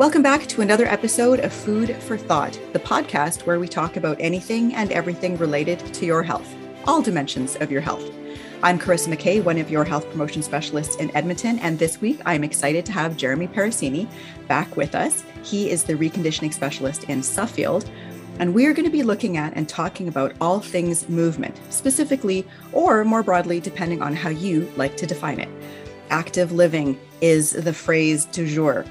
Welcome back to another episode of Food for Thought, the podcast where we talk about anything and everything related to your health, all dimensions of your health. I'm Carissa McKay, one of your health promotion specialists in Edmonton, and this week I'm excited to have Jeremy Parasini back with us. He is the reconditioning specialist in Suffield, and we're going to be looking at and talking about all things movement, specifically or more broadly, depending on how you like to define it. Active living is the phrase du jour.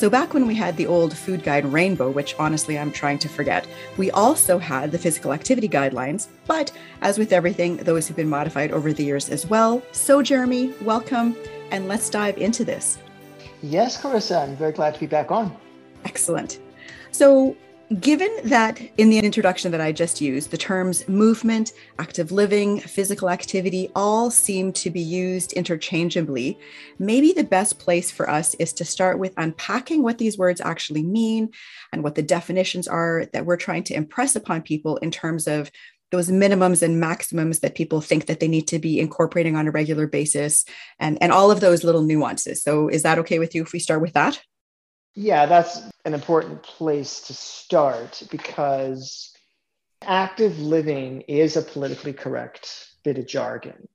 So, back when we had the old food guide Rainbow, which honestly I'm trying to forget, we also had the physical activity guidelines. But as with everything, those have been modified over the years as well. So, Jeremy, welcome, and let's dive into this. Yes, Carissa, I'm very glad to be back on. Excellent. So, Given that in the introduction that I just used, the terms movement, active living, physical activity all seem to be used interchangeably, maybe the best place for us is to start with unpacking what these words actually mean and what the definitions are that we're trying to impress upon people in terms of those minimums and maximums that people think that they need to be incorporating on a regular basis and, and all of those little nuances. So is that okay with you if we start with that? Yeah, that's an important place to start because active living is a politically correct bit of jargon.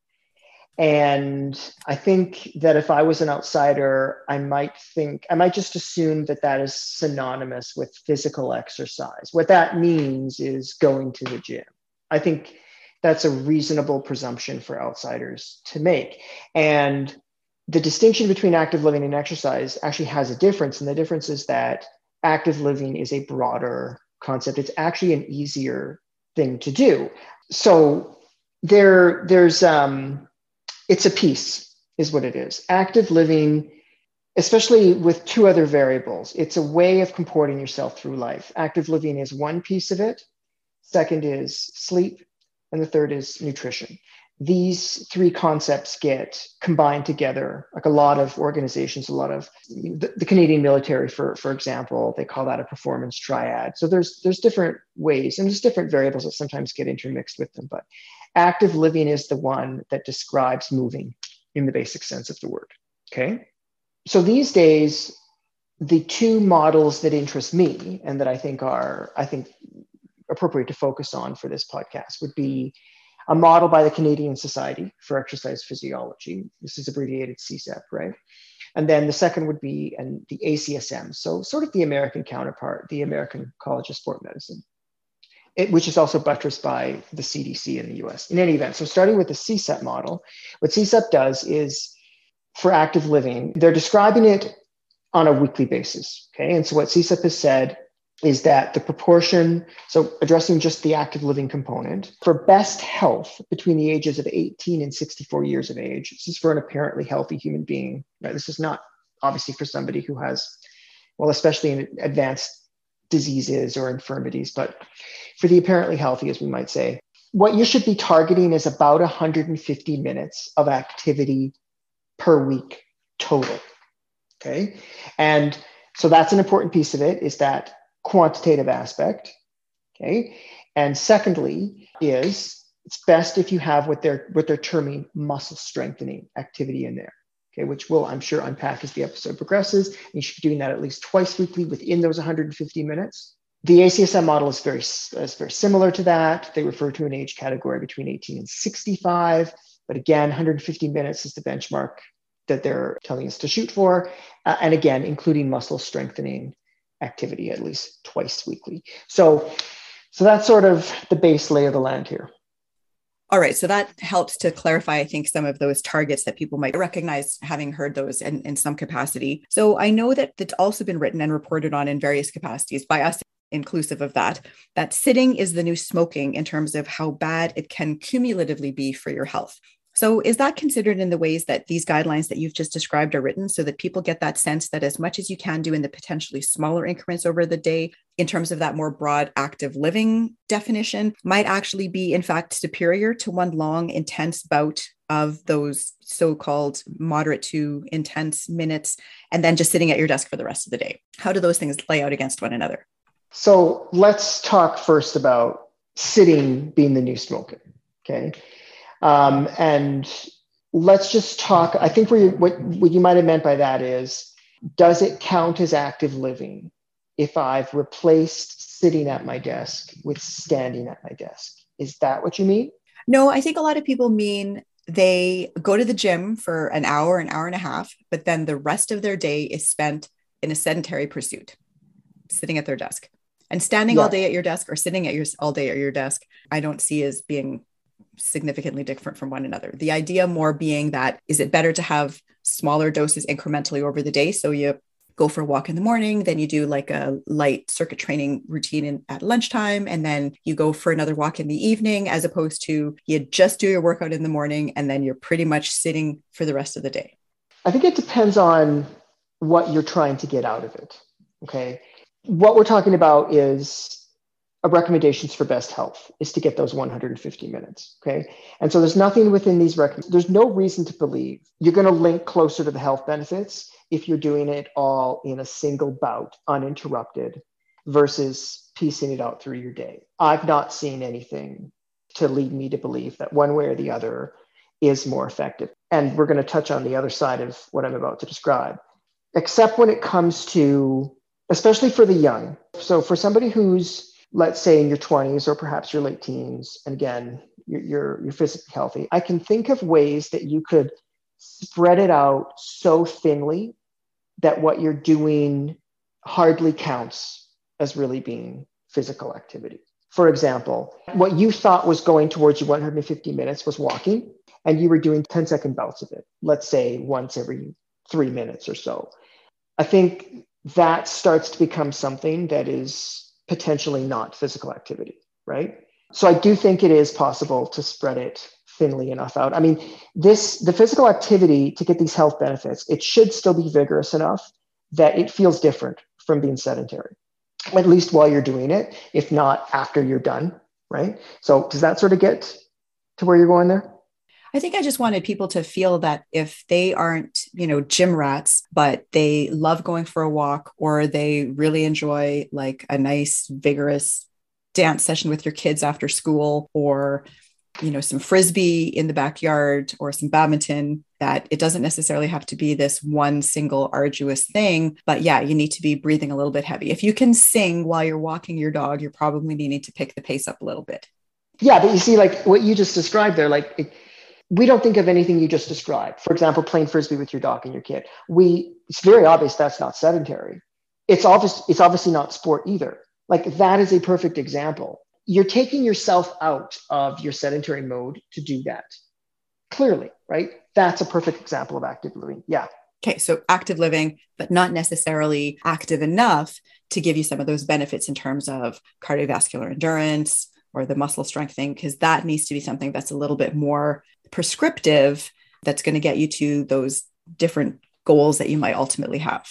And I think that if I was an outsider, I might think, I might just assume that that is synonymous with physical exercise. What that means is going to the gym. I think that's a reasonable presumption for outsiders to make. And the distinction between active living and exercise actually has a difference. And the difference is that active living is a broader concept. It's actually an easier thing to do. So there, there's um, it's a piece, is what it is. Active living, especially with two other variables, it's a way of comporting yourself through life. Active living is one piece of it. Second is sleep, and the third is nutrition these three concepts get combined together like a lot of organizations a lot of the, the, canadian military for for example they call that a performance triad. So there's there's different ways and there's different variables that sometimes get intermixed with them but active living is the one that describes moving in the basic sense of the word okay? So these days the two models that interest me and that i think are i think appropriate to focus on for this podcast would be a model by the Canadian Society for Exercise Physiology. This is abbreviated CSEP, right? And then the second would be and the ACSM, so sort of the American counterpart, the American College of Sport Medicine, it, which is also buttressed by the CDC in the US. In any event, so starting with the CSEP model, what CSEP does is for active living, they're describing it on a weekly basis. Okay. And so what CSEP has said is that the proportion, so addressing just the active living component, for best health between the ages of 18 and 64 years of age, this is for an apparently healthy human being. Right? This is not obviously for somebody who has, well, especially in advanced diseases or infirmities, but for the apparently healthy, as we might say, what you should be targeting is about 150 minutes of activity per week total. Okay. And so that's an important piece of it is that quantitative aspect. Okay. And secondly, is it's best if you have what they're what they're terming muscle strengthening activity in there. Okay, which will I'm sure unpack as the episode progresses. You should be doing that at least twice weekly within those 150 minutes. The ACSM model is very, is very similar to that. They refer to an age category between 18 and 65. But again, 150 minutes is the benchmark that they're telling us to shoot for. Uh, and again, including muscle strengthening activity at least twice weekly. So, so that's sort of the base lay of the land here. All right. So that helps to clarify, I think, some of those targets that people might recognize having heard those in, in some capacity. So I know that it's also been written and reported on in various capacities by us inclusive of that, that sitting is the new smoking in terms of how bad it can cumulatively be for your health. So, is that considered in the ways that these guidelines that you've just described are written so that people get that sense that as much as you can do in the potentially smaller increments over the day, in terms of that more broad active living definition, might actually be, in fact, superior to one long, intense bout of those so called moderate to intense minutes, and then just sitting at your desk for the rest of the day? How do those things play out against one another? So, let's talk first about sitting being the new smoking. Okay. Um, and let's just talk. I think what, what you might have meant by that is does it count as active living if I've replaced sitting at my desk with standing at my desk? Is that what you mean? No, I think a lot of people mean they go to the gym for an hour, an hour and a half, but then the rest of their day is spent in a sedentary pursuit, sitting at their desk. And standing yeah. all day at your desk or sitting at your all day at your desk, I don't see as being significantly different from one another. The idea more being that is it better to have smaller doses incrementally over the day? So you go for a walk in the morning, then you do like a light circuit training routine in, at lunchtime, and then you go for another walk in the evening, as opposed to you just do your workout in the morning and then you're pretty much sitting for the rest of the day? I think it depends on what you're trying to get out of it. Okay. What we're talking about is recommendations for best health is to get those 150 minutes. Okay. And so there's nothing within these recommendations. There's no reason to believe you're going to link closer to the health benefits if you're doing it all in a single bout, uninterrupted, versus piecing it out through your day. I've not seen anything to lead me to believe that one way or the other is more effective. And we're going to touch on the other side of what I'm about to describe, except when it comes to, especially for the young. So for somebody who's let's say in your 20s or perhaps your late teens, and again, you're, you're, you're physically healthy, I can think of ways that you could spread it out so thinly that what you're doing hardly counts as really being physical activity. For example, what you thought was going towards your 150 minutes was walking, and you were doing 10 second bouts of it, let's say once every three minutes or so. I think that starts to become something that is potentially not physical activity, right? So I do think it is possible to spread it thinly enough out. I mean, this the physical activity to get these health benefits, it should still be vigorous enough that it feels different from being sedentary. At least while you're doing it, if not after you're done, right? So does that sort of get to where you're going there? I think I just wanted people to feel that if they aren't, you know, gym rats, but they love going for a walk or they really enjoy like a nice, vigorous dance session with your kids after school or you know some frisbee in the backyard or some badminton that it doesn't necessarily have to be this one single arduous thing but yeah you need to be breathing a little bit heavy. If you can sing while you're walking your dog you're probably needing to pick the pace up a little bit. Yeah but you see like what you just described there like it, we don't think of anything you just described. For example, playing frisbee with your dog and your kid. We it's very obvious that's not sedentary. It's obvious it's obviously not sport either. Like that is a perfect example. You're taking yourself out of your sedentary mode to do that. Clearly, right? That's a perfect example of active living. Yeah. Okay, so active living, but not necessarily active enough to give you some of those benefits in terms of cardiovascular endurance or the muscle strengthening, because that needs to be something that's a little bit more prescriptive that's going to get you to those different goals that you might ultimately have.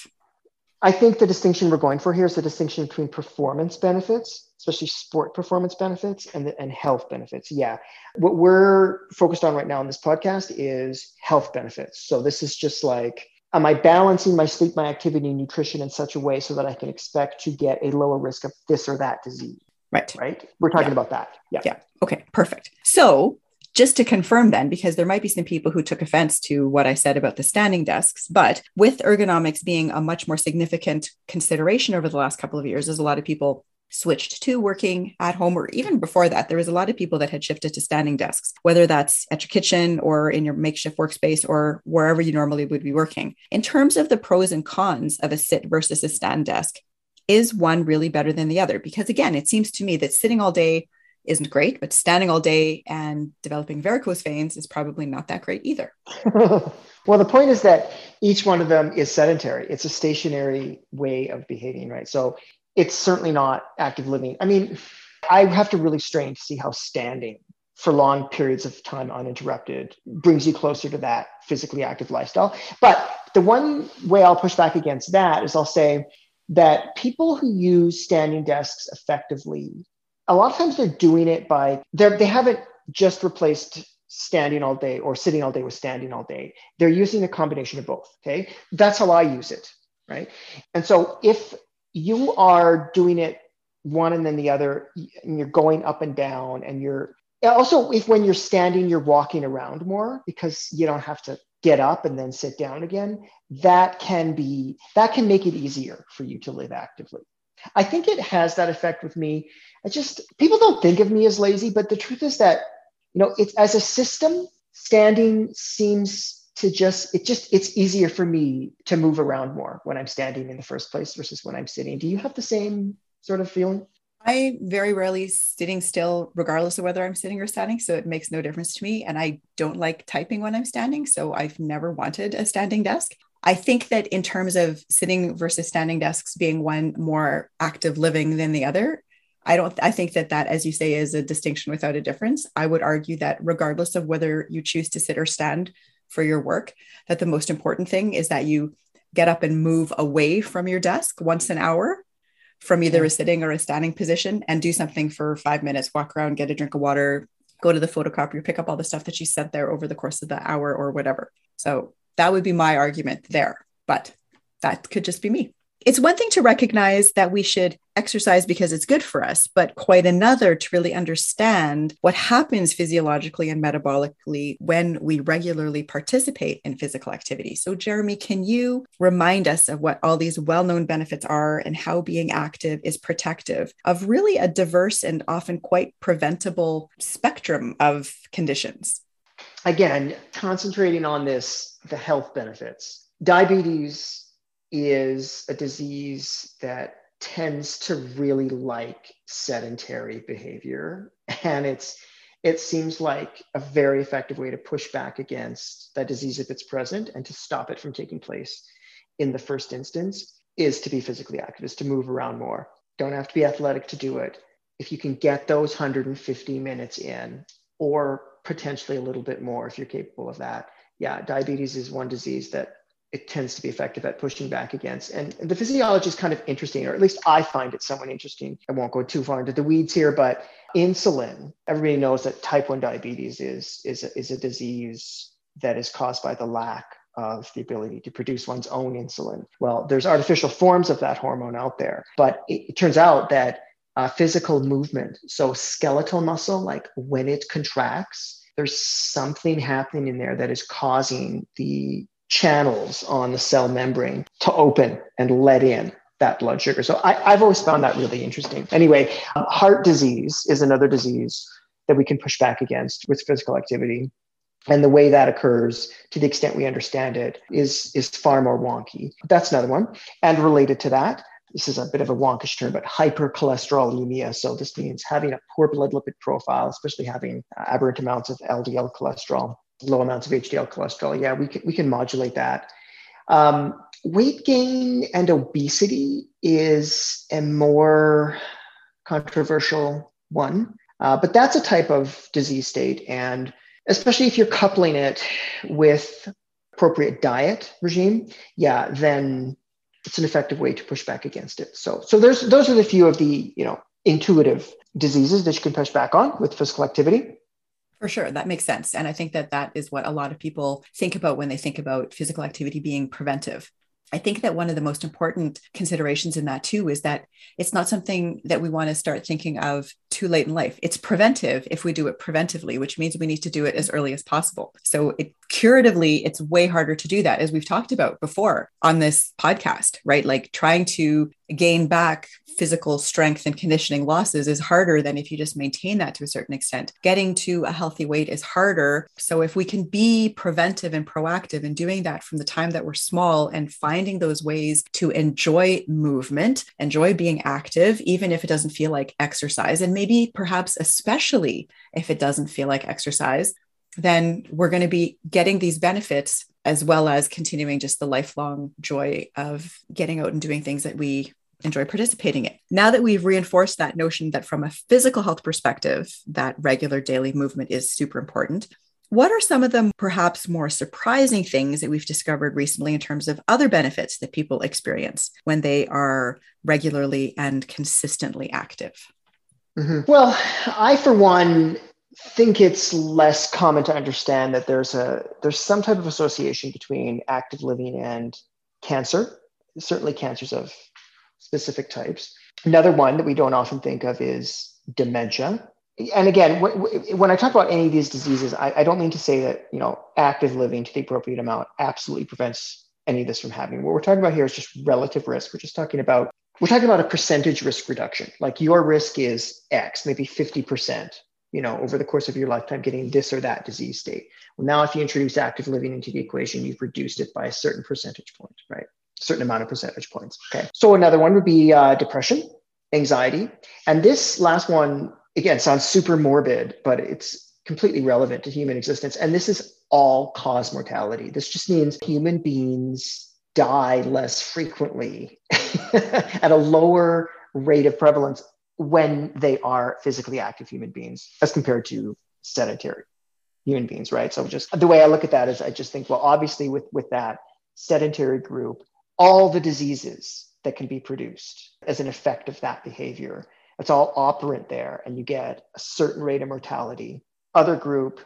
I think the distinction we're going for here is the distinction between performance benefits, especially sport performance benefits, and, the, and health benefits. Yeah. What we're focused on right now in this podcast is health benefits. So this is just like, am I balancing my sleep, my activity, nutrition in such a way so that I can expect to get a lower risk of this or that disease? Right. Right. We're talking yeah. about that. Yeah. Yeah. Okay. Perfect. So just to confirm then, because there might be some people who took offense to what I said about the standing desks, but with ergonomics being a much more significant consideration over the last couple of years, as a lot of people switched to working at home, or even before that, there was a lot of people that had shifted to standing desks, whether that's at your kitchen or in your makeshift workspace or wherever you normally would be working. In terms of the pros and cons of a sit versus a stand desk, is one really better than the other? Because again, it seems to me that sitting all day isn't great, but standing all day and developing varicose veins is probably not that great either. well, the point is that each one of them is sedentary. It's a stationary way of behaving, right? So it's certainly not active living. I mean, I have to really strain to see how standing for long periods of time uninterrupted brings you closer to that physically active lifestyle. But the one way I'll push back against that is I'll say that people who use standing desks effectively a lot of times they're doing it by they're, they haven't just replaced standing all day or sitting all day with standing all day. They're using a combination of both. Okay. That's how I use it. Right. And so if you are doing it one and then the other, and you're going up and down, and you're also if when you're standing, you're walking around more because you don't have to get up and then sit down again, that can be that can make it easier for you to live actively. I think it has that effect with me. I just people don't think of me as lazy, but the truth is that you know it's as a system, standing seems to just it just it's easier for me to move around more when I'm standing in the first place versus when I'm sitting. Do you have the same sort of feeling? I very rarely sitting still, regardless of whether I'm sitting or standing. So it makes no difference to me. And I don't like typing when I'm standing. So I've never wanted a standing desk. I think that in terms of sitting versus standing desks being one more active living than the other, I don't, I think that that, as you say, is a distinction without a difference. I would argue that regardless of whether you choose to sit or stand for your work, that the most important thing is that you get up and move away from your desk once an hour from either yeah. a sitting or a standing position and do something for five minutes, walk around, get a drink of water, go to the photocopier, pick up all the stuff that you sent there over the course of the hour or whatever. So that would be my argument there. But that could just be me. It's one thing to recognize that we should exercise because it's good for us, but quite another to really understand what happens physiologically and metabolically when we regularly participate in physical activity. So, Jeremy, can you remind us of what all these well known benefits are and how being active is protective of really a diverse and often quite preventable spectrum of conditions? Again, concentrating on this, the health benefits. Diabetes is a disease that tends to really like sedentary behavior. And it's it seems like a very effective way to push back against that disease if it's present and to stop it from taking place in the first instance is to be physically active is to move around more. Don't have to be athletic to do it. If you can get those 150 minutes in or potentially a little bit more if you're capable of that. Yeah diabetes is one disease that it tends to be effective at pushing back against. And the physiology is kind of interesting, or at least I find it somewhat interesting. I won't go too far into the weeds here, but insulin, everybody knows that type 1 diabetes is, is, a, is a disease that is caused by the lack of the ability to produce one's own insulin. Well, there's artificial forms of that hormone out there, but it, it turns out that uh, physical movement, so skeletal muscle, like when it contracts, there's something happening in there that is causing the channels on the cell membrane to open and let in that blood sugar. So I, have always found that really interesting. Anyway, um, heart disease is another disease that we can push back against with physical activity. And the way that occurs, to the extent we understand it, is, is far more wonky. That's another one. And related to that, this is a bit of a wonkish term, but hypercholesterolemia. So this means having a poor blood lipid profile, especially having aberrant amounts of LDL cholesterol low amounts of HDL cholesterol. Yeah, we can, we can modulate that. Um, weight gain and obesity is a more controversial one, uh, but that's a type of disease state. And especially if you're coupling it with appropriate diet regime, yeah, then it's an effective way to push back against it. So, so there's those are the few of the you know intuitive diseases that you can push back on with physical activity. For sure, that makes sense. And I think that that is what a lot of people think about when they think about physical activity being preventive. I think that one of the most important considerations in that too is that it's not something that we want to start thinking of too late in life. It's preventive if we do it preventively, which means we need to do it as early as possible. So it curatively, it's way harder to do that, as we've talked about before on this podcast, right? Like trying to gain back physical strength and conditioning losses is harder than if you just maintain that to a certain extent. Getting to a healthy weight is harder. So, if we can be preventive and proactive in doing that from the time that we're small and finding those ways to enjoy movement, enjoy being active, even if it doesn't feel like exercise, and maybe perhaps especially if it doesn't feel like exercise, then we're going to be getting these benefits as well as continuing just the lifelong joy of getting out and doing things that we enjoy participating in. Now that we've reinforced that notion that from a physical health perspective, that regular daily movement is super important, what are some of the perhaps more surprising things that we've discovered recently in terms of other benefits that people experience when they are regularly and consistently active? Mm-hmm. Well, I, for one, think it's less common to understand that there's a there's some type of association between active living and cancer. Certainly, cancers of specific types. Another one that we don't often think of is dementia. and again, when I talk about any of these diseases, I, I don't mean to say that you know active living to the appropriate amount absolutely prevents any of this from happening. What we're talking about here is just relative risk. We're just talking about we're talking about a percentage risk reduction. Like your risk is X, maybe 50%, you know, over the course of your lifetime getting this or that disease state. Well, now if you introduce active living into the equation, you've reduced it by a certain percentage point, right? A certain amount of percentage points. Okay. So another one would be uh, depression, anxiety. And this last one, again, sounds super morbid, but it's completely relevant to human existence. And this is all cause mortality. This just means human beings die less frequently at a lower rate of prevalence when they are physically active human beings as compared to sedentary human beings, right? So just the way I look at that is I just think, well, obviously with, with that sedentary group, all the diseases that can be produced as an effect of that behavior, it's all operant there and you get a certain rate of mortality. Other group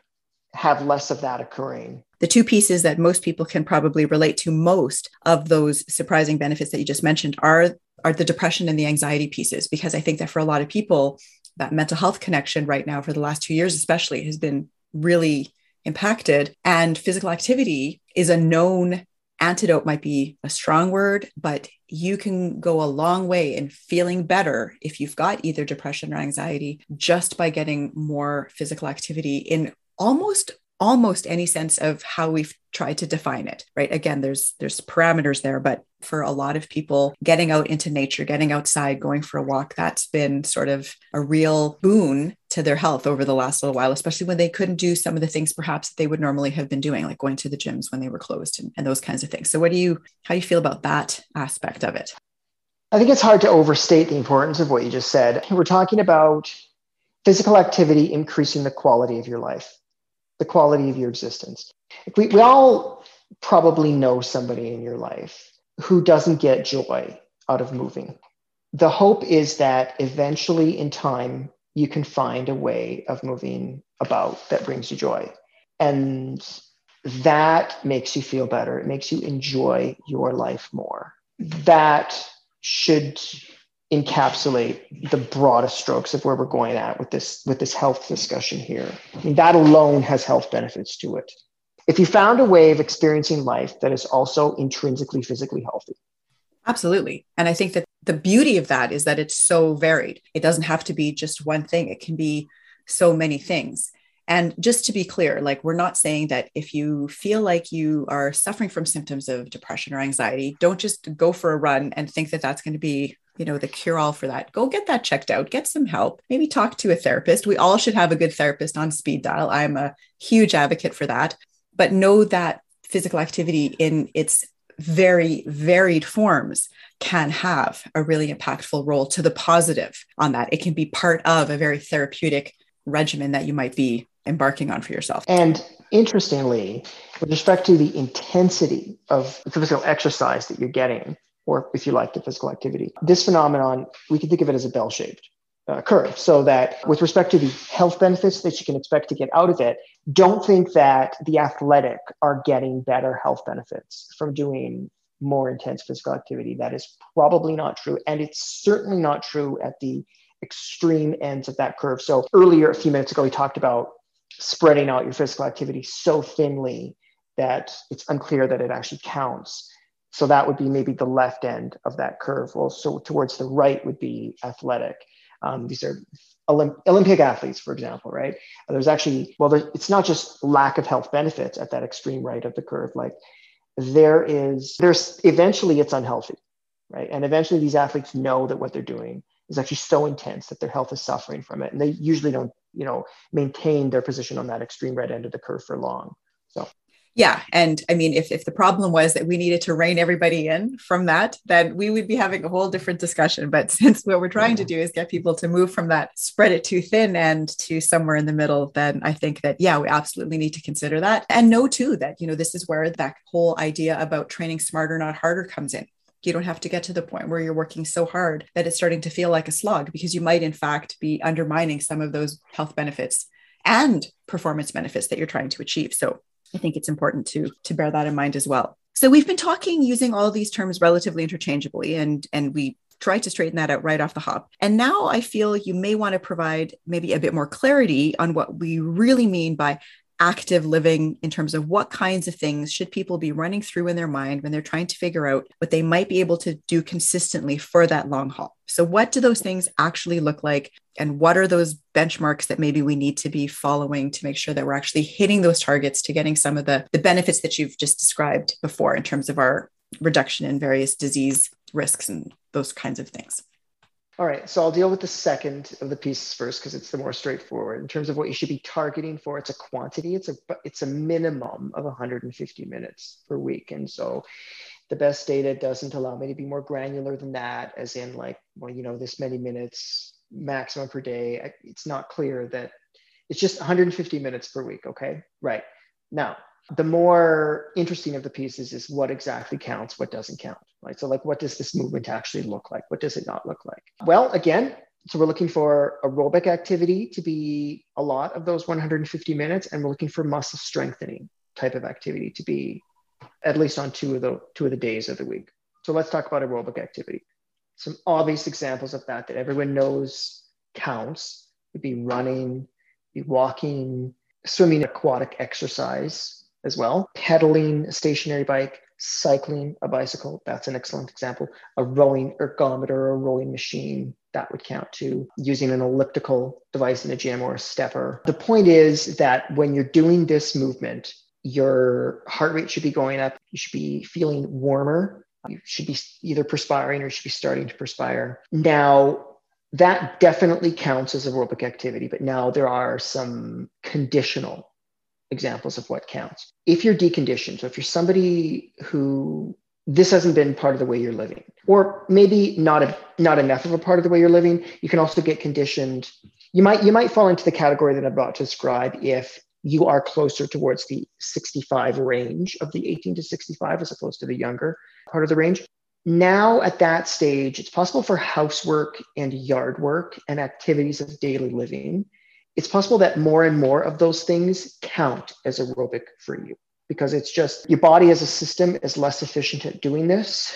have less of that occurring the two pieces that most people can probably relate to most of those surprising benefits that you just mentioned are are the depression and the anxiety pieces because i think that for a lot of people that mental health connection right now for the last 2 years especially has been really impacted. And physical activity is a known antidote might be a strong word but you can go a long way in feeling better if you've got either depression or anxiety just by getting more physical activity in almost almost any sense of how we've tried to define it right? Again there's there's parameters there but for a lot of people getting out into nature getting outside going for a walk that's been sort of a real boon to their health over the last little while especially when they couldn't do some of the things perhaps that they would normally have been doing like going to the gyms when they were closed and, and those kinds of things. So what do you how do you feel about that aspect of it? I think it's hard to overstate the importance of what you just said. We're talking about physical activity increasing the quality of your life the quality of your existence. We, we all probably know somebody in your life who doesn't get joy out of moving. The hope is that eventually in time, you can find a way of moving about that brings you joy. And that makes you feel better. It makes you enjoy your life more. That should encapsulate the broadest strokes of where we're going at with this with this health discussion here. I mean, that alone has health benefits to it. If you found a way of experiencing life that is also intrinsically physically healthy. Absolutely. And I think that the beauty of that is that it's so varied. It doesn't have to be just one thing. It can be so many things. And just to be clear, like we're not saying that if you feel like you are suffering from symptoms of depression or anxiety, don't just go for a run and think that that's going to be you know the cure all for that. Go get that checked out get some help maybe talk to a therapist. We all should have a good therapist on speed dial. I'm a huge advocate for that. But know that physical activity in its very varied forms can have a really impactful role to the positive on that. It can be part of a very therapeutic regimen that you might be embarking on for yourself and interestingly with respect to the intensity of the physical exercise that you're getting or if you like the physical activity. This phenomenon, we can think of it as a bell shaped uh, curve. So that with respect to the health benefits that you can expect to get out of it, don't think that the athletic are getting better health benefits from doing more intense physical activity. That is probably not true. And it's certainly not true at the extreme ends of that curve. So earlier, a few minutes ago, we talked about spreading out your physical activity so thinly that it's unclear that it actually counts. So that would be maybe the left end of that curve. Well, so towards the right would be athletic. Um, these are Olymp- Olympic athletes, for example, right? There's actually, well, there, it's not just lack of health benefits at that extreme right of the curve. Like there is, there's eventually it's unhealthy, right? And eventually these athletes know that what they're doing is actually so intense that their health is suffering from it. And they usually don't, you know, maintain their position on that extreme right end of the curve for long. So. Yeah and i mean if, if the problem was that we needed to rein everybody in from that then we would be having a whole different discussion. But since what we're trying to do is get people to move from that spread it too thin and to somewhere in the middle then i think that yeah we absolutely need to consider that. And know too that you know this is where that whole idea about training smarter not harder comes in you don't have to get to the point where you're working so hard that it's starting to feel like a slog because you might in fact be undermining some of those health benefits and performance benefits that you're trying to achieve so I think it's important to to bear that in mind as well. So we've been talking using all these terms relatively interchangeably, and and we try to straighten that out right off the hop. And now I feel you may want to provide maybe a bit more clarity on what we really mean by active living in terms of what kinds of things should people be running through in their mind when they're trying to figure out what they might be able to do consistently for that long haul. So what do those things actually look like and what are those benchmarks that maybe we need to be following to make sure that we're actually hitting those targets to getting some of the the benefits that you've just described before in terms of our reduction in various disease risks and those kinds of things. All right, so I'll deal with the second of the pieces first because it's the more straightforward. In terms of what you should be targeting for, it's a quantity. It's a it's a minimum of 150 minutes per week, and so the best data doesn't allow me to be more granular than that, as in like, well, you know, this many minutes maximum per day. It's not clear that it's just 150 minutes per week. Okay, right now the more interesting of the pieces is what exactly counts, what doesn't count, right? So, like, what does this movement actually look like? What does it not look like? Well, again, so we're looking for aerobic activity to be a lot of those 150 minutes, and we're looking for muscle strengthening type of activity to be at least on two of the two of the days of the week. So let's talk about aerobic activity. Some obvious examples of that that everyone knows counts would be running, be walking, swimming, aquatic exercise, as well. Pedaling a stationary bike, cycling a bicycle, that's an excellent example. A rowing ergometer or a rowing machine, that would count too. Using an elliptical device in a gym or a stepper. The point is that when you're doing this movement, your heart rate should be going up. You should be feeling warmer. You should be either perspiring or you should be starting to perspire. Now, that definitely counts as aerobic activity, but now there are some conditional examples of what counts. If you're deconditioned, so if you're somebody who this hasn't been part of the way you're living, or maybe not a, not enough of a part of the way you're living, you can also get conditioned. You might you might fall into the category that I'm about to describe if you are closer towards the 65 range of the 18 to 65 as opposed to the younger part of the range. Now, at that stage, it's possible for housework and yard work and activities of daily living it's possible that more and more of those things count as aerobic for you because it's just your body as a system is less efficient at doing this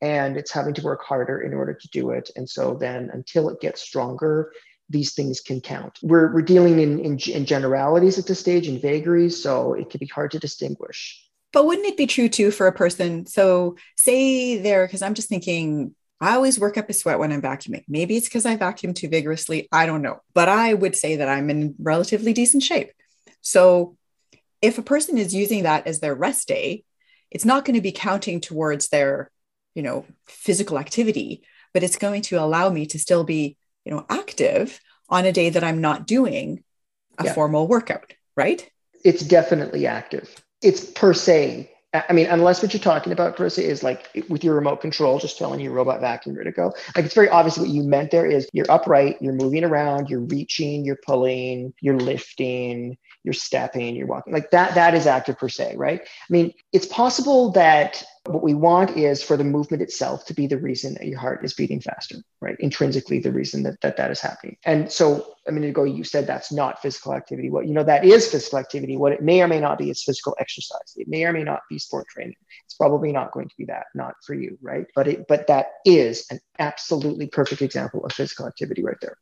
and it's having to work harder in order to do it. And so then until it gets stronger, these things can count. We're, we're dealing in, in, in generalities at this stage, in vagaries, so it can be hard to distinguish. But wouldn't it be true too for a person? So, say there, because I'm just thinking I always work up a sweat when I'm vacuuming. Maybe it's because I vacuum too vigorously. I don't know. But I would say that I'm in relatively decent shape. So if a person is using that as their rest day, it's not going to be counting towards their, you know, physical activity, but it's going to allow me to still be, you know, active on a day that I'm not doing a yeah. formal workout, right? It's definitely active. It's per se I mean, unless what you're talking about, Carissa, is like with your remote control, just telling your robot vacuum where to go. Like it's very obvious what you meant there is you're upright, you're moving around, you're reaching, you're pulling, you're lifting, you're stepping, you're walking. Like that, that is active per se, right? I mean, it's possible that what we want is for the movement itself to be the reason that your heart is beating faster, right? Intrinsically, the reason that that, that is happening. And so a minute ago, you said that's not physical activity. What you know, that is physical activity. What it may or may not be is physical exercise. It may or may not be sport training. It's probably not going to be that, not for you, right? But it, but that is an absolutely perfect example of physical activity right there.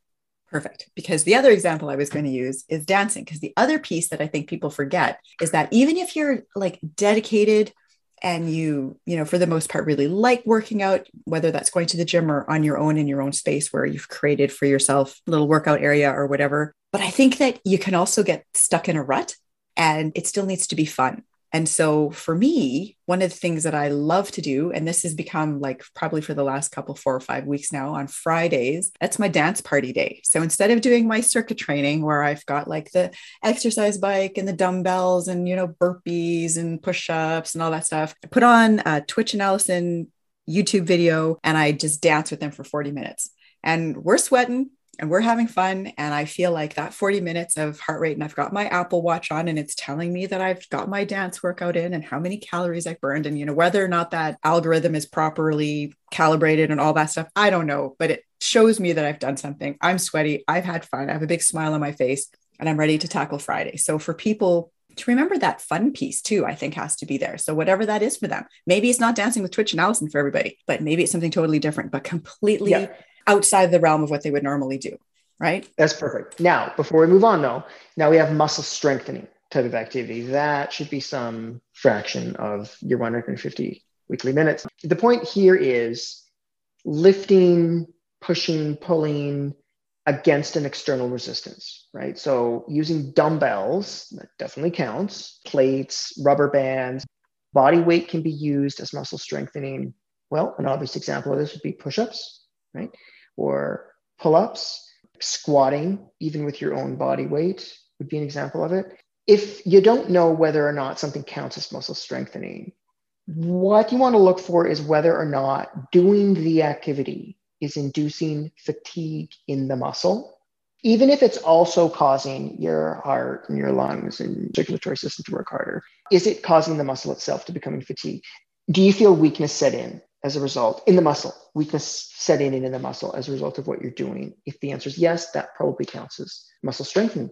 Perfect. Because the other example I was going to use is dancing. Because the other piece that I think people forget is that even if you're like dedicated and you you know for the most part really like working out whether that's going to the gym or on your own in your own space where you've created for yourself a little workout area or whatever but i think that you can also get stuck in a rut and it still needs to be fun and so for me, one of the things that I love to do, and this has become like probably for the last couple, four or five weeks now on Fridays, that's my dance party day. So instead of doing my circuit training where I've got like the exercise bike and the dumbbells and, you know, burpees and push ups and all that stuff, I put on a Twitch and Allison YouTube video and I just dance with them for 40 minutes. And we're sweating, and we're having fun. And I feel like that 40 minutes of heart rate, and I've got my Apple Watch on, and it's telling me that I've got my dance workout in and how many calories I've burned. And, you know, whether or not that algorithm is properly calibrated and all that stuff, I don't know, but it shows me that I've done something. I'm sweaty. I've had fun. I have a big smile on my face, and I'm ready to tackle Friday. So for people to remember that fun piece too, I think has to be there. So whatever that is for them, maybe it's not dancing with Twitch and Allison for everybody, but maybe it's something totally different, but completely yeah. Outside the realm of what they would normally do. Right. That's perfect. Now, before we move on though, now we have muscle strengthening type of activity. That should be some fraction of your 150 weekly minutes. The point here is lifting, pushing, pulling, against an external resistance, right? So using dumbbells, that definitely counts, plates, rubber bands, body weight can be used as muscle strengthening. Well, an obvious example of this would be push ups, right? Or pull ups, squatting, even with your own body weight, would be an example of it. If you don't know whether or not something counts as muscle strengthening, what you want to look for is whether or not doing the activity is inducing fatigue in the muscle, even if it's also causing your heart and your lungs and circulatory system to work harder. Is it causing the muscle itself to becoming fatigued? Do you feel weakness set in as a result in the muscle? Weakness setting in in the muscle as a result of what you're doing? If the answer is yes, that probably counts as muscle strengthening.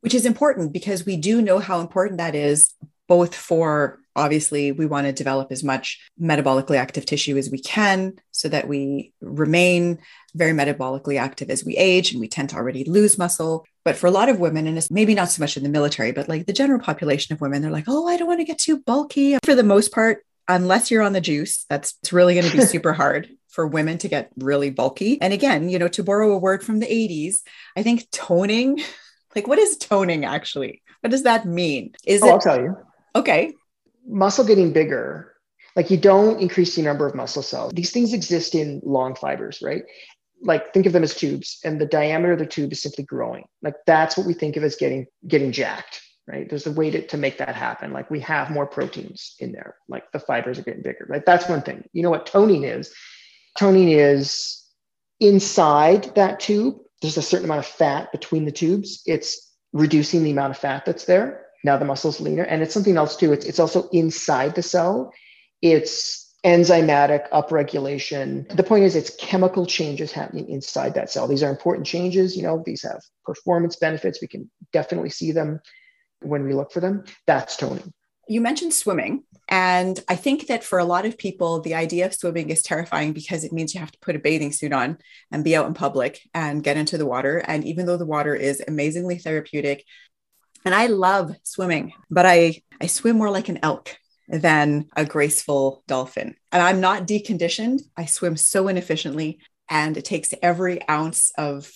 Which is important because we do know how important that is both for obviously we want to develop as much metabolically active tissue as we can so that we remain very metabolically active as we age and we tend to already lose muscle but for a lot of women and it's maybe not so much in the military but like the general population of women they're like oh i don't want to get too bulky for the most part unless you're on the juice that's it's really going to be super hard for women to get really bulky and again you know to borrow a word from the 80s i think toning like what is toning actually what does that mean is oh, it i'll tell you Okay. Muscle getting bigger, like you don't increase the number of muscle cells. These things exist in long fibers, right? Like think of them as tubes, and the diameter of the tube is simply growing. Like that's what we think of as getting getting jacked, right? There's a way to, to make that happen. Like we have more proteins in there, like the fibers are getting bigger, right? That's one thing. You know what toning is? Toning is inside that tube, there's a certain amount of fat between the tubes. It's reducing the amount of fat that's there now the muscle's leaner. And it's something else too. It's, it's also inside the cell. It's enzymatic upregulation. The point is, it's chemical changes happening inside that cell. These are important changes. You know, these have performance benefits. We can definitely see them when we look for them. That's toning. You mentioned swimming. And I think that for a lot of people, the idea of swimming is terrifying because it means you have to put a bathing suit on and be out in public and get into the water. And even though the water is amazingly therapeutic, and I love swimming, but I, I swim more like an elk than a graceful dolphin. And I'm not deconditioned. I swim so inefficiently, and it takes every ounce of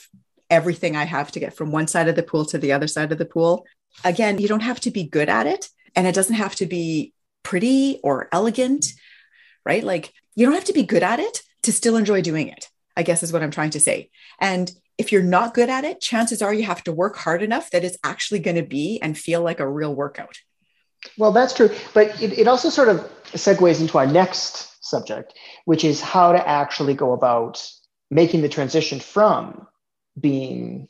everything I have to get from one side of the pool to the other side of the pool. Again, you don't have to be good at it, and it doesn't have to be pretty or elegant, right? Like you don't have to be good at it to still enjoy doing it, I guess is what I'm trying to say. And if you're not good at it, chances are you have to work hard enough that it's actually going to be and feel like a real workout. Well, that's true. But it, it also sort of segues into our next subject, which is how to actually go about making the transition from being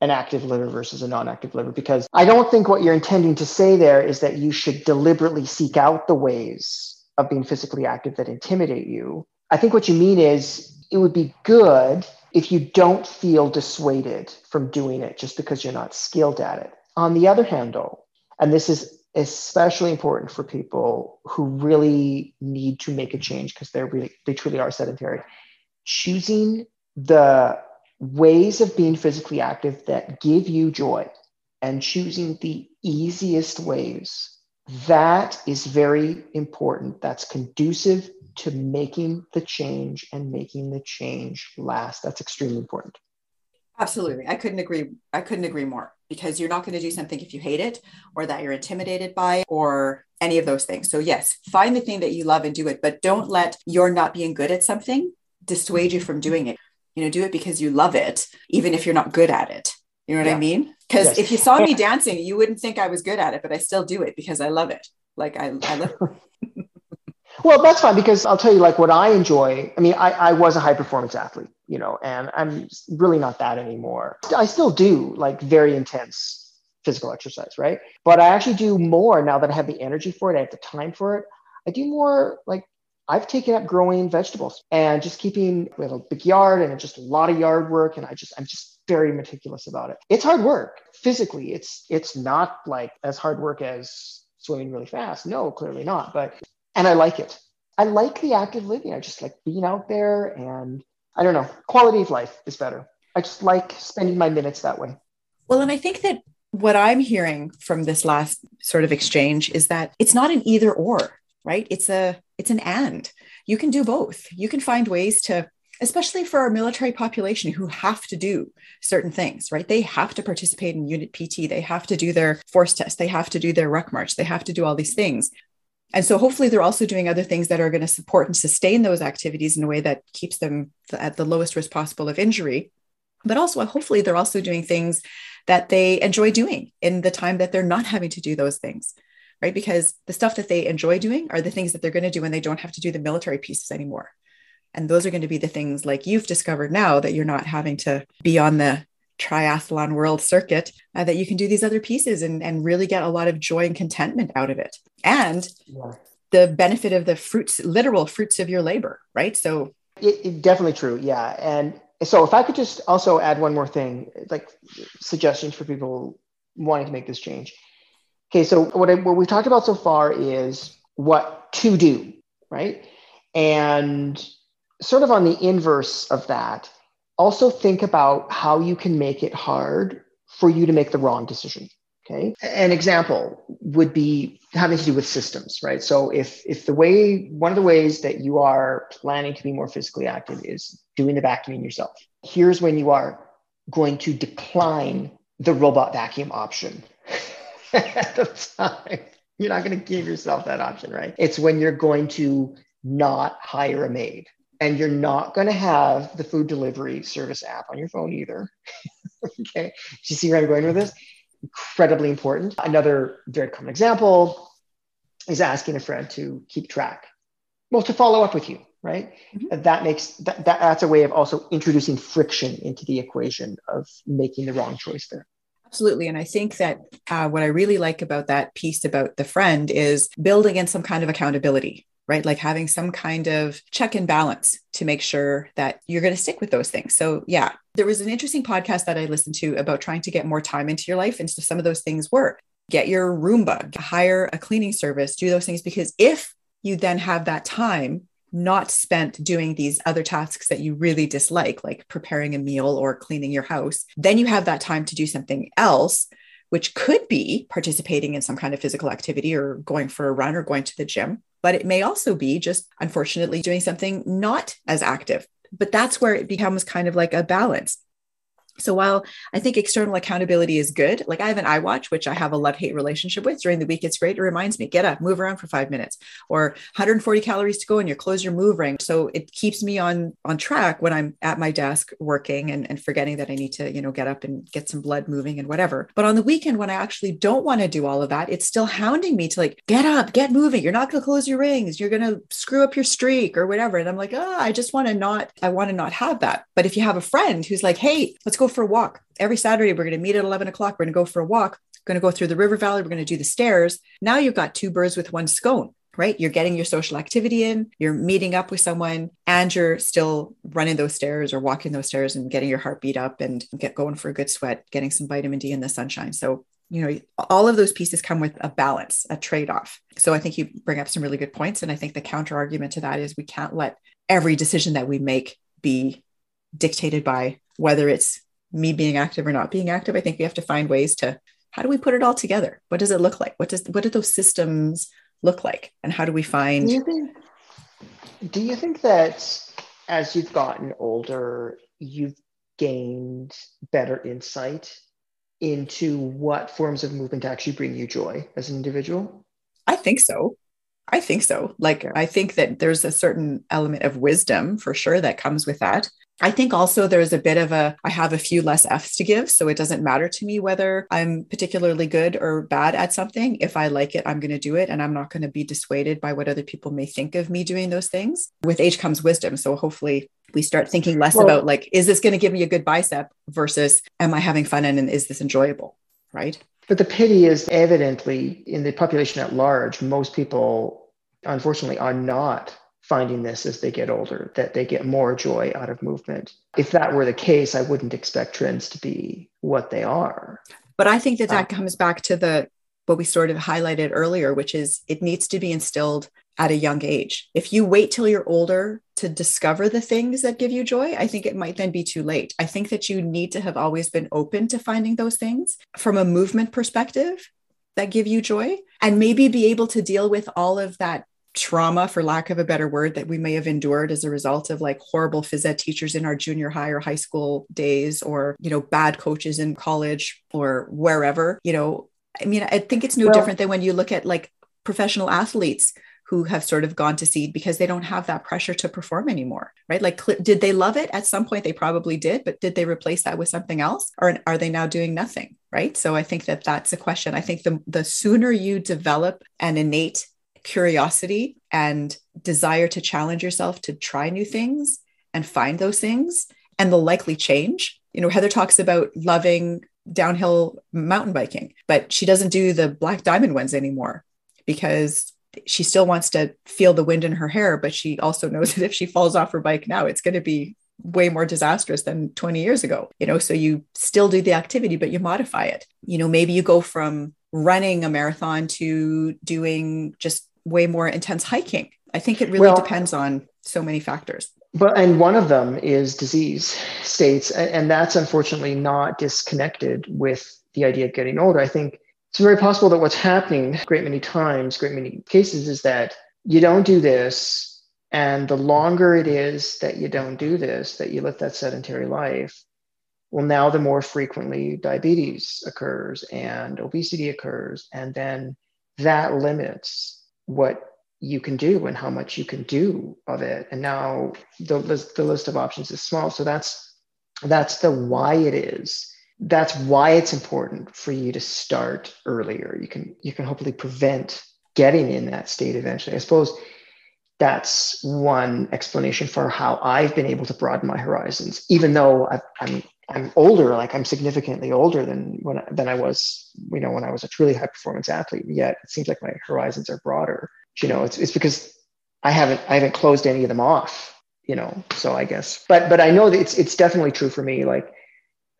an active liver versus a non-active liver because i don't think what you're intending to say there is that you should deliberately seek out the ways of being physically active that intimidate you i think what you mean is it would be good if you don't feel dissuaded from doing it just because you're not skilled at it. On the other hand, though, and this is especially important for people who really need to make a change because they're really they truly are sedentary, choosing the ways of being physically active that give you joy and choosing the easiest ways that is very important that's conducive to making the change and making the change last. That's extremely important. Absolutely. I couldn't agree. I couldn't agree more because you're not going to do something if you hate it or that you're intimidated by or any of those things. So, yes, find the thing that you love and do it, but don't let your not being good at something dissuade you from doing it. You know, do it because you love it, even if you're not good at it. You know what yeah. I mean? Because yes. if you saw me dancing, you wouldn't think I was good at it, but I still do it because I love it. Like I, I love Well, that's fine because I'll tell you, like, what I enjoy. I mean, I, I was a high performance athlete, you know, and I'm really not that anymore. I still do like very intense physical exercise, right? But I actually do more now that I have the energy for it, I have the time for it. I do more like I've taken up growing vegetables and just keeping we have a big yard and just a lot of yard work. And I just, I'm just very meticulous about it. It's hard work physically. It's it's not like as hard work as swimming really fast. No, clearly not. But and I like it. I like the active living. I just like being out there and I don't know, quality of life is better. I just like spending my minutes that way. Well, and I think that what I'm hearing from this last sort of exchange is that it's not an either or, right? It's a it's an and. You can do both. You can find ways to especially for our military population who have to do certain things, right? They have to participate in unit PT, they have to do their force test, they have to do their ruck march, they have to do all these things. And so hopefully they're also doing other things that are going to support and sustain those activities in a way that keeps them at the lowest risk possible of injury. But also, hopefully, they're also doing things that they enjoy doing in the time that they're not having to do those things, right? Because the stuff that they enjoy doing are the things that they're going to do when they don't have to do the military pieces anymore. And those are going to be the things like you've discovered now that you're not having to be on the triathlon world circuit, uh, that you can do these other pieces and, and really get a lot of joy and contentment out of it. And yeah. the benefit of the fruits, literal fruits of your labor, right? So it, it, definitely true. Yeah. And so if I could just also add one more thing, like suggestions for people wanting to make this change. Okay. So what, I, what we've talked about so far is what to do, right? And sort of on the inverse of that, also think about how you can make it hard for you to make the wrong decision. Okay. An example would be having to do with systems, right? So if if the way one of the ways that you are planning to be more physically active is doing the vacuuming yourself, here's when you are going to decline the robot vacuum option at the time. You're not going to give yourself that option, right? It's when you're going to not hire a maid and you're not going to have the food delivery service app on your phone either. okay. Do you see where I'm going with this? Incredibly important. Another very common example is asking a friend to keep track, well, to follow up with you, right? Mm-hmm. That makes that, that that's a way of also introducing friction into the equation of making the wrong choice there. Absolutely. And I think that uh, what I really like about that piece about the friend is building in some kind of accountability, right? Like having some kind of check and balance to make sure that you're going to stick with those things. So, yeah, there was an interesting podcast that I listened to about trying to get more time into your life. And so some of those things were get your Roomba, hire a cleaning service, do those things. Because if you then have that time not spent doing these other tasks that you really dislike, like preparing a meal or cleaning your house, then you have that time to do something else which could be participating in some kind of physical activity or going for a run or going to the gym but it may also be just unfortunately doing something not as active. But that's where it becomes kind of like a balance. So while I think external accountability is good, like I have an iWatch, which I have a love hate relationship with during the week. It's great. It reminds me, get up, move around for five minutes or 140 calories to go and your clothes are moving. So it keeps me on, on track when I'm at my desk working and, and forgetting that I need to, you know, get up and get some blood moving and whatever. But on the weekend, when I actually don't want to do all of that, it's still hounding me to like, get up, get moving. You're not going to close your rings. You're going to screw up your streak or whatever. And I'm like, oh, I just want to not, I want to not have that. But if you have a friend who's like, hey, let's go for a walk. Every Saturday, we're going to meet at 11 o'clock. We're going to go for a walk. We're going to go through the river valley. We're going to do the stairs. Now you've got two birds with one scone, right? You're getting your social activity in, you're meeting up with someone, and you're still running those stairs or walking those stairs and getting your heart beat up and get going for a good sweat, getting some vitamin D in the sunshine. So you know all of those pieces come with a balance a trade-off so i think you bring up some really good points and i think the counter argument to that is we can't let every decision that we make be dictated by whether it's me being active or not being active. I think we have to find ways to how do we put it all together? What does it look like? What does what do those systems look like? And how do we find do you think, do you think that as you've gotten older, you've gained better insight into what forms of movement actually bring you joy as an individual? I think so. I think so. Like, I think that there's a certain element of wisdom for sure that comes with that. I think also there's a bit of a, I have a few less F's to give. So it doesn't matter to me whether I'm particularly good or bad at something. If I like it, I'm going to do it. And I'm not going to be dissuaded by what other people may think of me doing those things. With age comes wisdom. So hopefully we start thinking less well, about like, is this going to give me a good bicep versus am I having fun and, and is this enjoyable? Right. But the pity is evidently in the population at large, most people unfortunately are not finding this as they get older, that they get more joy out of movement. If that were the case, I wouldn't expect trends to be what they are. But I think that that uh, comes back to the what we sort of highlighted earlier, which is it needs to be instilled at a young age. If you wait till you're older to discover the things that give you joy, I think it might then be too late. I think that you need to have always been open to finding those things from a movement perspective that give you joy and maybe be able to deal with all of that trauma for lack of a better word that we may have endured as a result of like horrible phys ed teachers in our junior high or high school days or you know bad coaches in college or wherever you know i mean i think it's no well, different than when you look at like professional athletes who have sort of gone to seed because they don't have that pressure to perform anymore, right? Like, did they love it? At some point, they probably did, but did they replace that with something else? Or are they now doing nothing, right? So I think that that's a question. I think the, the sooner you develop an innate curiosity and desire to challenge yourself to try new things and find those things and the likely change. You know, Heather talks about loving downhill mountain biking, but she doesn't do the black diamond ones anymore because she still wants to feel the wind in her hair, but she also knows that if she falls off her bike now, it's going to be way more disastrous than 20 years ago. You know, so you still do the activity, but you modify it. You know, maybe you go from running a marathon to doing just way more intense hiking. I think it really well, depends on so many factors. But and one of them is disease states, and that's unfortunately not disconnected with the idea of getting older. I think it's very possible that what's happening great many times, great many cases, is that you don't do this. And the longer it is that you don't do this, that you live that sedentary life, well, now the more frequently diabetes occurs and obesity occurs. And then that limits what you can do and how much you can do of it. And now the list, the list of options is small. So that's that's the why it is that's why it's important for you to start earlier. You can you can hopefully prevent getting in that state eventually. I suppose that's one explanation for how I've been able to broaden my horizons, even though i am I'm, I'm older, like I'm significantly older than when than I was, you know, when I was a truly high performance athlete. Yet it seems like my horizons are broader. You know, it's it's because I haven't I haven't closed any of them off. You know, so I guess, but but I know that it's it's definitely true for me. Like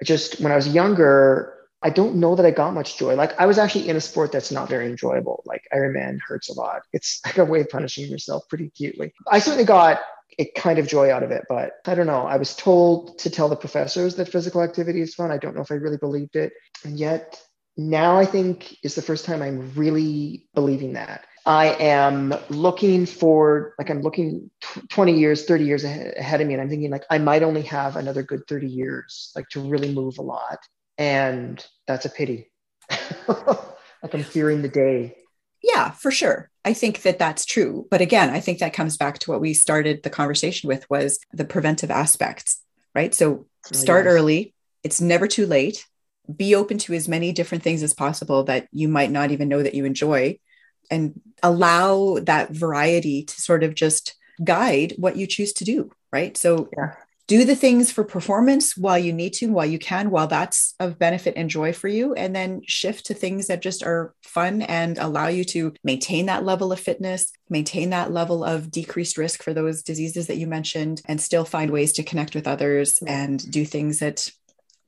just when I was younger, I don't know that I got much joy. Like I was actually in a sport that's not very enjoyable. Like Ironman hurts a lot. It's like a way of punishing yourself pretty cutely. I certainly got a kind of joy out of it, but I don't know. I was told to tell the professors that physical activity is fun. I don't know if I really believed it. And yet now I think is the first time I'm really believing that. I am looking for, like, I'm looking 20 years, 30 years ahead of me. And I'm thinking, like, I might only have another good 30 years, like, to really move a lot. And that's a pity. like, I'm fearing the day. Yeah, for sure. I think that that's true. But again, I think that comes back to what we started the conversation with was the preventive aspects, right? So oh, start oh, yes. early. It's never too late. Be open to as many different things as possible that you might not even know that you enjoy and allow that variety to sort of just guide what you choose to do right so yeah. Do the things for performance while you need to while you can while that's of benefit and joy for you and then shift to things that just are fun and allow you to maintain that level of fitness maintain that level of decreased risk for those diseases that you mentioned and still find ways to connect with others and do things that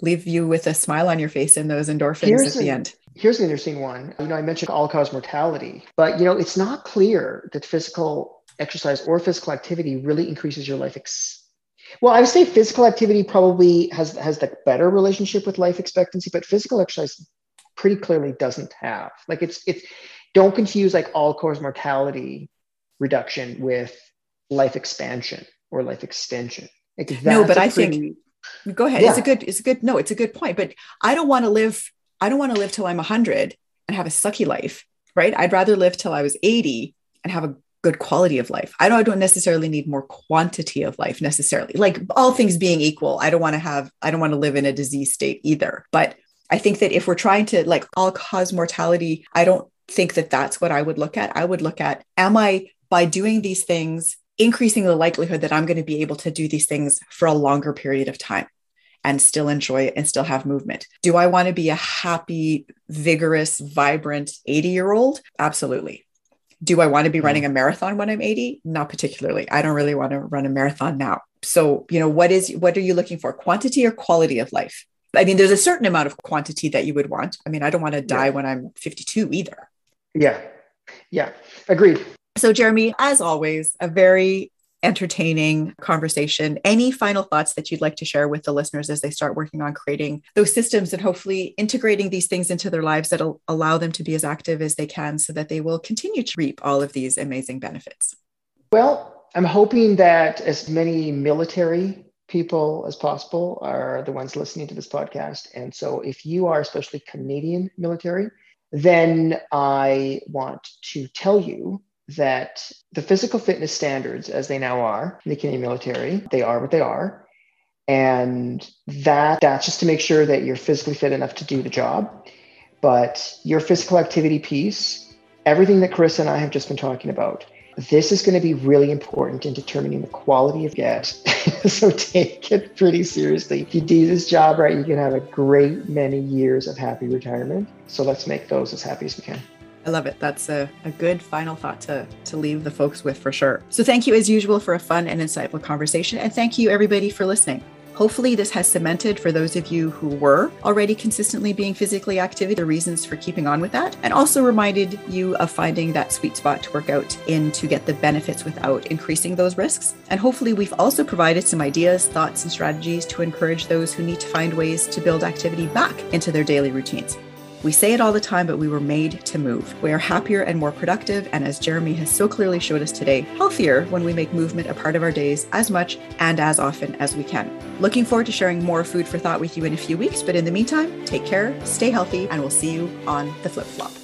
leave you with a smile on your face and those endorphins Here's at the end Here's an interesting one. You know, I mentioned all cause mortality, but you know, it's not clear that physical exercise or physical activity really increases your life. Ex- well, I would say physical activity probably has has the better relationship with life expectancy, but physical exercise pretty clearly doesn't have. Like it's it's don't confuse like all cause mortality reduction with life expansion or life extension. Like no, but I pretty, think go ahead. Yeah. It's a good it's a good no, it's a good point. But I don't want to live I don't want to live till I'm 100 and have a sucky life, right? I'd rather live till I was 80 and have a good quality of life. I don't, I don't necessarily need more quantity of life necessarily. Like all things being equal, I don't want to have, I don't want to live in a disease state either. But I think that if we're trying to like all cause mortality, I don't think that that's what I would look at. I would look at, am I by doing these things, increasing the likelihood that I'm going to be able to do these things for a longer period of time? and still enjoy it and still have movement. Do I want to be a happy, vigorous, vibrant 80 year old? Absolutely. Do I want to be mm. running a marathon when I'm 80? Not particularly. I don't really want to run a marathon now. So, you know, what is what are you looking for? Quantity or quality of life? I mean, there's a certain amount of quantity that you would want. I mean, I don't want to die yeah. when I'm 52 either. Yeah. Yeah. Agreed. So, Jeremy, as always, a very entertaining conversation. Any final thoughts that you'd like to share with the listeners as they start working on creating those systems and hopefully integrating these things into their lives that'll allow them to be as active as they can so that they will continue to reap all of these amazing benefits? Well, I'm hoping that as many military people as possible are the ones listening to this podcast. And so if you are especially Canadian military, then I want to tell you that the physical fitness standards, as they now are in the Canadian military, they are what they are. And that that's just to make sure that you're physically fit enough to do the job. But your physical activity piece, everything that Chris and I have just been talking about, this is going to be really important in determining the quality of get. so take it pretty seriously. If you do this job right, you can have a great many years of happy retirement. So let's make those as happy as we can. I love it. That's a, a good final thought to, to leave the folks with for sure. So, thank you as usual for a fun and insightful conversation. And thank you, everybody, for listening. Hopefully, this has cemented for those of you who were already consistently being physically active the reasons for keeping on with that, and also reminded you of finding that sweet spot to work out in to get the benefits without increasing those risks. And hopefully, we've also provided some ideas, thoughts, and strategies to encourage those who need to find ways to build activity back into their daily routines. We say it all the time, but we were made to move. We are happier and more productive, and as Jeremy has so clearly showed us today, healthier when we make movement a part of our days as much and as often as we can. Looking forward to sharing more food for thought with you in a few weeks, but in the meantime, take care, stay healthy, and we'll see you on the flip flop.